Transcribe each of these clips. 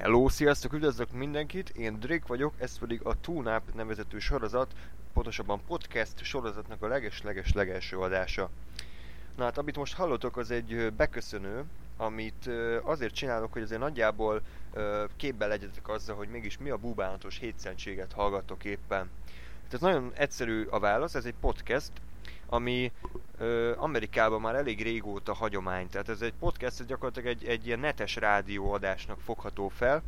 Hello, sziasztok, üdvözlök mindenkit, én Drake vagyok, ez pedig a Tunap nevezetű sorozat, pontosabban podcast sorozatnak a leges-leges-legelső adása. Na hát, amit most hallotok, az egy beköszönő, amit azért csinálok, hogy azért nagyjából képbe legyetek azzal, hogy mégis mi a búbánatos hétszentséget hallgatok éppen. Tehát nagyon egyszerű a válasz, ez egy podcast, ami ö, Amerikában már elég régóta hagyomány. Tehát ez egy podcast, ez gyakorlatilag egy, egy ilyen netes rádióadásnak fogható fel,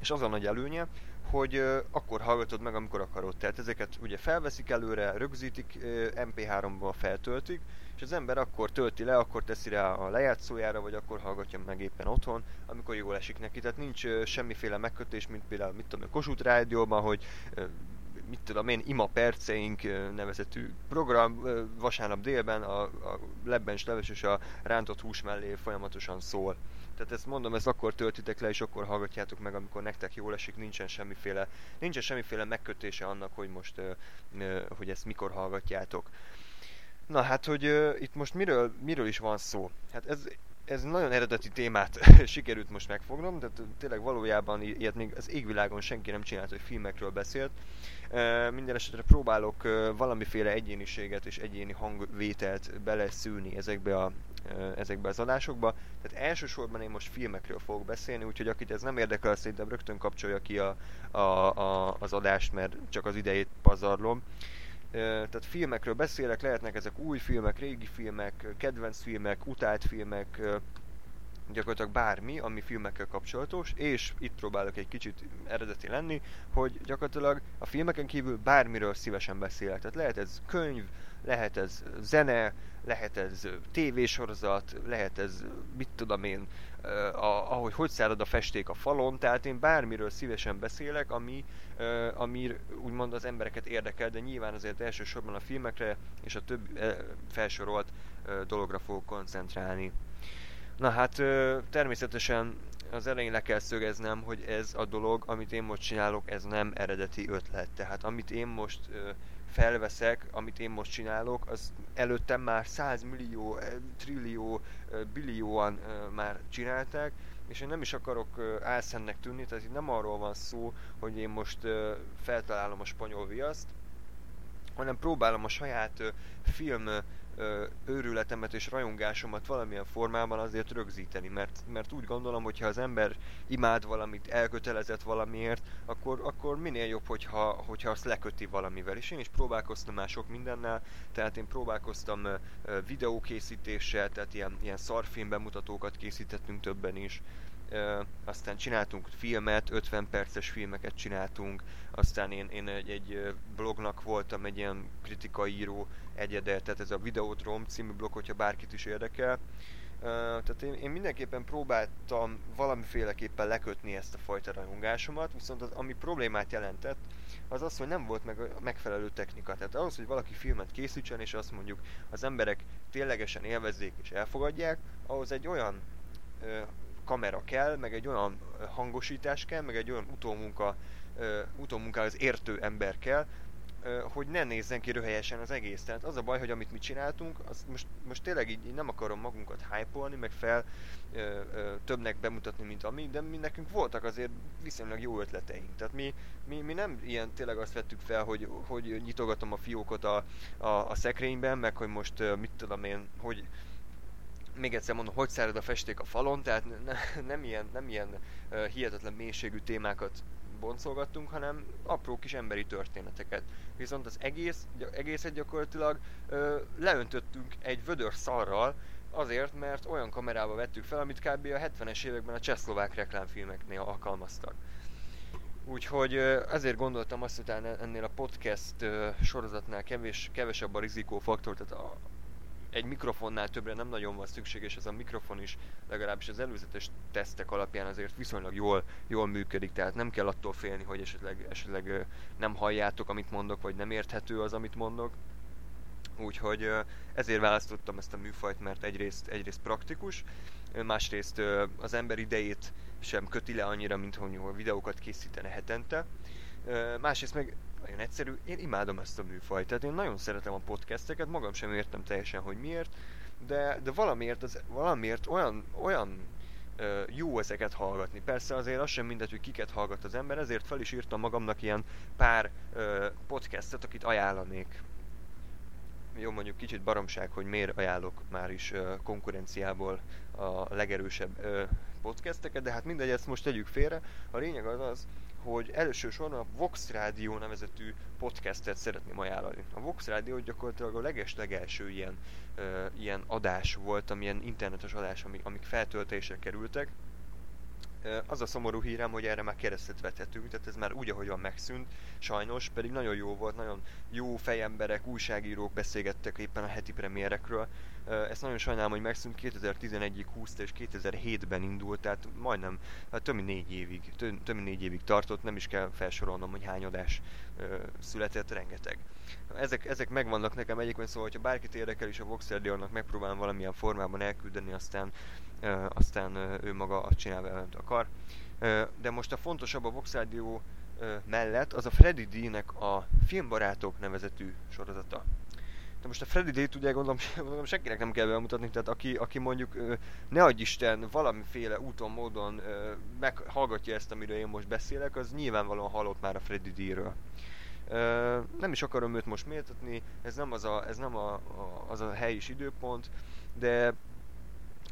és az a nagy előnye, hogy ö, akkor hallgatod meg, amikor akarod. Tehát ezeket ugye felveszik előre, rögzítik, ö, MP3-ba feltöltik, és az ember akkor tölti le, akkor teszi rá a lejátszójára, vagy akkor hallgatja meg éppen otthon, amikor jól esik neki. Tehát nincs ö, semmiféle megkötés, mint például mit tudom, a Kossuth Rádióban, hogy ö, mit tudom én, Ima Perceink nevezetű program vasárnap délben a, a lebbens leves és a rántott hús mellé folyamatosan szól. Tehát ezt mondom, ezt akkor töltitek le, és akkor hallgatjátok meg, amikor nektek jól esik, nincsen semmiféle, nincsen semmiféle megkötése annak, hogy most, hogy ezt mikor hallgatjátok. Na hát, hogy itt most miről, miről is van szó? Hát ez ez nagyon eredeti témát sikerült most megfognom, de tényleg valójában ilyet még az égvilágon senki nem csinált, hogy filmekről beszélt. Minden esetre próbálok valamiféle egyéniséget és egyéni hangvételt beleszűni ezekbe, a, ezekbe az adásokba. Tehát elsősorban én most filmekről fogok beszélni, úgyhogy akit ez nem érdekel, szerintem rögtön kapcsolja ki a, a, a, az adást, mert csak az idejét pazarlom tehát filmekről beszélek, lehetnek ezek új filmek, régi filmek, kedvenc filmek, utált filmek, gyakorlatilag bármi, ami filmekkel kapcsolatos, és itt próbálok egy kicsit eredeti lenni, hogy gyakorlatilag a filmeken kívül bármiről szívesen beszélek. Tehát lehet ez könyv, lehet ez zene, lehet ez tévésorozat, lehet ez, mit tudom én, a, ahogy hogy szárad a festék a falon, tehát én bármiről szívesen beszélek, ami, ami úgymond az embereket érdekel, de nyilván azért elsősorban a filmekre és a több felsorolt dologra fogok koncentrálni. Na hát természetesen az elején le kell szögeznem, hogy ez a dolog, amit én most csinálok, ez nem eredeti ötlet. Tehát amit én most felveszek, amit én most csinálok, az előttem már 100 millió, trillió, billióan már csinálták, és én nem is akarok álszennek tűnni, tehát itt nem arról van szó, hogy én most feltalálom a spanyol viaszt, hanem próbálom a saját film őrületemet és rajongásomat valamilyen formában azért rögzíteni, mert, mert úgy gondolom, hogy ha az ember imád valamit, elkötelezett valamiért, akkor, akkor minél jobb, hogyha, hogyha azt leköti valamivel. És én is próbálkoztam már sok mindennel, tehát én próbálkoztam videókészítéssel, tehát ilyen, ilyen szarfilm bemutatókat készítettünk többen is, Aztán csináltunk filmet, 50 perces filmeket csináltunk, aztán én, én egy, egy blognak voltam egy ilyen kritikaíró egyede, tehát ez a Videodrom című blog, hogyha bárkit is érdekel. Tehát én, én mindenképpen próbáltam valamiféleképpen lekötni ezt a fajta rajongásomat, viszont az, ami problémát jelentett, az az, hogy nem volt meg a megfelelő technika. Tehát ahhoz, hogy valaki filmet készítsen, és azt mondjuk az emberek ténylegesen élvezzék és elfogadják, ahhoz egy olyan kamera kell, meg egy olyan hangosítás kell, meg egy olyan utómunka, utómunkához értő ember kell, hogy ne nézzen ki röhelyesen az egész. Tehát az a baj, hogy amit mi csináltunk, az most, most tényleg így, nem akarom magunkat hype meg fel ö, ö, többnek bemutatni, mint ami, de mi nekünk voltak azért viszonylag jó ötleteink. Tehát mi, mi, mi nem ilyen tényleg azt vettük fel, hogy, hogy nyitogatom a fiókot a, a, a szekrényben, meg hogy most mit tudom én, hogy még egyszer mondom, hogy szárad a festék a falon, tehát ne, nem ilyen, nem ilyen uh, hihetetlen mélységű témákat boncolgattunk, hanem apró kis emberi történeteket. Viszont az egész, egészet gyakorlatilag uh, leöntöttünk egy vödör szarral, azért, mert olyan kamerába vettük fel, amit kb. a 70-es években a csehszlovák reklámfilmeknél alkalmaztak. Úgyhogy ezért gondoltam azt, hogy ennél a podcast sorozatnál kevés, kevesebb a rizikófaktor, tehát a, egy mikrofonnál többre nem nagyon van szükség, és ez a mikrofon is legalábbis az előzetes tesztek alapján azért viszonylag jól, jól működik, tehát nem kell attól félni, hogy esetleg, esetleg nem halljátok, amit mondok, vagy nem érthető az, amit mondok. Úgyhogy ezért választottam ezt a műfajt, mert egyrészt, egyrészt praktikus, másrészt az ember idejét sem köti le annyira, mint hogy videókat készítene hetente. Másrészt meg nagyon egyszerű, én imádom ezt a műfajt, tehát én nagyon szeretem a podcasteket, magam sem értem teljesen, hogy miért, de, de valamiért, az, valamiért olyan, olyan jó ezeket hallgatni. Persze azért az sem mindegy, hogy kiket hallgat az ember, ezért fel is írtam magamnak ilyen pár podcastet, akit ajánlanék. Jó, mondjuk kicsit baromság, hogy miért ajánlok már is konkurenciából a legerősebb podcasteket, de hát mindegy, ezt most tegyük félre. A lényeg az az, hogy elsősorban a Vox Radio nevezetű podcastet szeretném ajánlani. A Vox Radio gyakorlatilag a leges-legelső ilyen, uh, ilyen adás volt, amilyen internetes adás, amik, amik feltöltésre kerültek. Az a szomorú hírem, hogy erre már keresztet vethetünk, tehát ez már úgy, ahogy van megszűnt, sajnos, pedig nagyon jó volt, nagyon jó fejemberek, újságírók beszélgettek éppen a heti premierekről, ezt nagyon sajnálom, hogy megszűnt 2011-ig húzta és 2007-ben indult, tehát majdnem hát több mint négy évig, több, mint négy évig tartott, nem is kell felsorolnom, hogy hány adás született, rengeteg. Ezek, ezek megvannak nekem egyébként, szóval, hogyha bárkit érdekel is a Vox Radio-nak megpróbálom valamilyen formában elküldeni, aztán, aztán ő maga azt csinál amit akar. de most a fontosabb a Vox Radio mellett az a Freddy D-nek a Filmbarátok nevezetű sorozata. Most a Freddy D-t ugye gondolom, gondolom senkinek nem kell bemutatni, tehát aki, aki mondjuk ne adj Isten valamiféle úton, módon meghallgatja ezt, amiről én most beszélek, az nyilvánvalóan hallott már a Freddy D-ről. nem is akarom őt most méltatni, ez nem az a, ez nem a, a, az a hely és időpont, de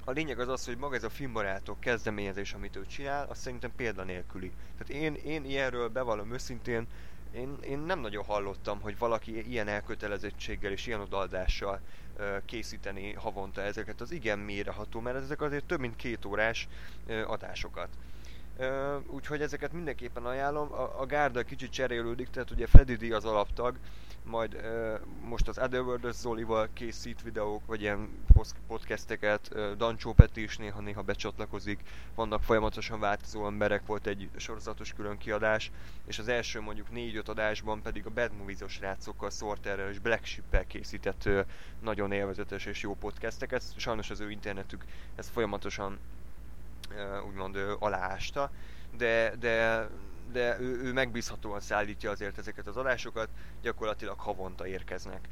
a lényeg az az, hogy maga ez a filmbarátok kezdeményezés, amit ő csinál, az szerintem példanélküli. Tehát én, én ilyenről bevallom őszintén, én, én nem nagyon hallottam, hogy valaki ilyen elkötelezettséggel és ilyen odaldással uh, készíteni havonta ezeket az igen mélyreható, mert ezek azért több mint két órás uh, adásokat. Úgyhogy ezeket mindenképpen ajánlom. A, a gárda kicsit cserélődik, tehát ugye Freddy D az alaptag, majd uh, most az Otherworld Zolival készít videók, vagy ilyen podcasteket, uh, Dancsó Peti is néha-néha becsatlakozik, vannak folyamatosan változó emberek, volt egy sorozatos külön kiadás, és az első mondjuk 4-5 adásban pedig a Bad Movies-os srácokkal, Sorterrel és Black Ship-el készített uh, nagyon élvezetes és jó podcasteket, sajnos az ő internetük ezt folyamatosan úgymond aláásta, de, de de ő, ő megbízhatóan szállítja azért ezeket az adásokat, gyakorlatilag havonta érkeznek.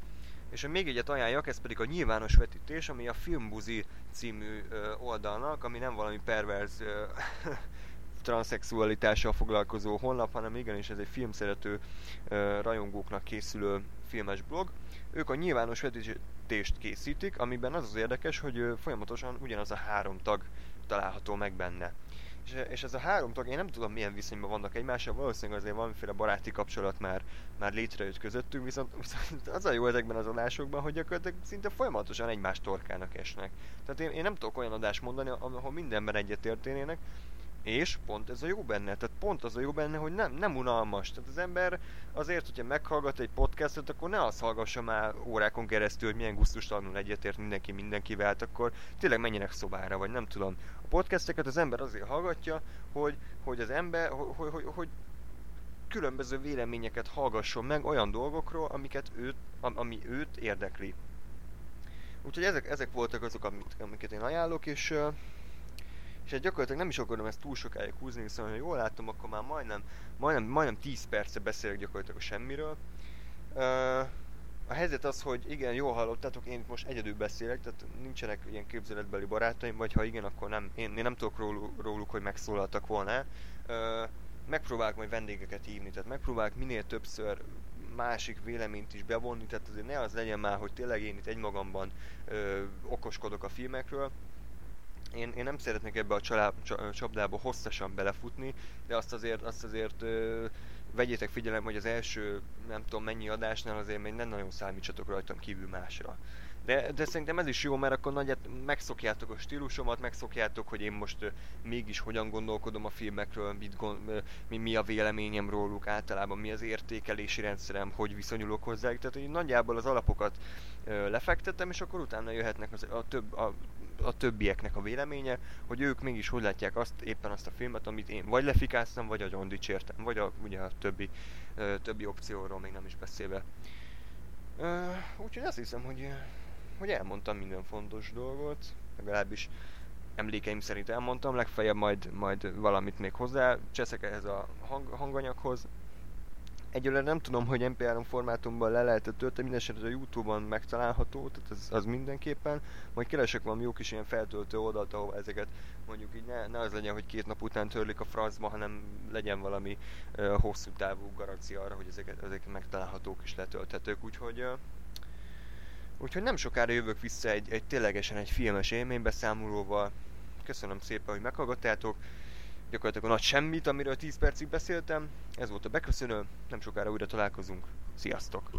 És még egyet ajánljak, ez pedig a nyilvános vetítés, ami a Filmbuzi című oldalnak, ami nem valami perverz transzexualitással foglalkozó honlap, hanem igenis ez egy filmszerető rajongóknak készülő filmes blog. Ők a nyilvános vetítést készítik, amiben az az érdekes, hogy folyamatosan ugyanaz a három tag található meg benne. És, és ez a három tag, én nem tudom milyen viszonyban vannak egymással, valószínűleg azért valamiféle baráti kapcsolat már, már létrejött közöttünk, viszont, viszont az a jó ezekben az adásokban, hogy gyakorlatilag szinte folyamatosan egymás torkának esnek. Tehát én, én nem tudok olyan adást mondani, ahol mindenben egyetértenének, és pont ez a jó benne, tehát pont az a jó benne, hogy nem, nem unalmas. Tehát az ember azért, hogyha meghallgat egy podcastot, akkor ne azt hallgassa már órákon keresztül, hogy milyen gusztustalanul egyetért mindenki mindenkivel, hát akkor tényleg menjenek szobára, vagy nem tudom. A podcasteket az ember azért hallgatja, hogy, hogy az ember, hogy, hogy, hogy különböző véleményeket hallgasson meg olyan dolgokról, amiket őt, ami őt érdekli. Úgyhogy ezek, ezek voltak azok, amit, amiket én ajánlok, és és hát gyakorlatilag nem is akarom ezt túl sokáig húzni, hiszen ha jól látom, akkor már majdnem, majdnem, majdnem 10 perce beszélek gyakorlatilag a semmiről. A helyzet az, hogy igen, jól hallottátok, én most egyedül beszélek, tehát nincsenek ilyen képzeletbeli barátaim, vagy ha igen, akkor nem, én, én nem tudok róluk, hogy megszólaltak volna. Uh, megpróbálok majd vendégeket hívni, tehát megpróbálok minél többször másik véleményt is bevonni, tehát azért ne az legyen már, hogy tényleg én itt egymagamban ö, okoskodok a filmekről, én, én nem szeretnék ebbe a csalá, csapdába hosszasan belefutni, de azt azért, azt azért ö, vegyétek figyelem, hogy az első nem tudom mennyi adásnál azért még nem nagyon számítsatok rajtam kívül másra. De, de szerintem ez is jó, mert akkor nagyját megszokjátok a stílusomat, megszokjátok, hogy én most uh, mégis hogyan gondolkodom a filmekről, mit gond, uh, mi, mi a véleményem róluk, általában mi az értékelési rendszerem, hogy viszonyulok hozzá. Tehát hogy nagyjából az alapokat uh, lefektettem, és akkor utána jöhetnek az, a, több, a a többieknek a véleménye, hogy ők mégis hogy látják azt, éppen azt a filmet, amit én vagy lefikáztam, vagy agyon dicsértem, vagy a, ugye a többi, ö, többi opcióról még nem is beszélve. Ö, úgyhogy azt hiszem, hogy, hogy elmondtam minden fontos dolgot, legalábbis emlékeim szerint elmondtam, legfeljebb majd, majd valamit még hozzá cseszek ehhez a hang, hanganyaghoz. Egyelőre nem tudom, hogy MP3 formátumban le lehet tölteni, mindesetre a Youtube-on megtalálható, tehát az, az mindenképpen. Majd keresek valami jó kis ilyen feltöltő oldalt, ahol ezeket mondjuk így ne, ne az legyen, hogy két nap után törlik a francba, hanem legyen valami uh, hosszú távú garancia arra, hogy ezeket, ezek megtalálhatók és letölthetők. Úgyhogy uh, Úgyhogy nem sokára jövök vissza egy, egy ténylegesen egy filmes élménybeszámolóval. Köszönöm szépen, hogy meghallgattátok gyakorlatilag a nagy semmit, amiről 10 percig beszéltem. Ez volt a beköszönő, nem sokára újra találkozunk. Sziasztok!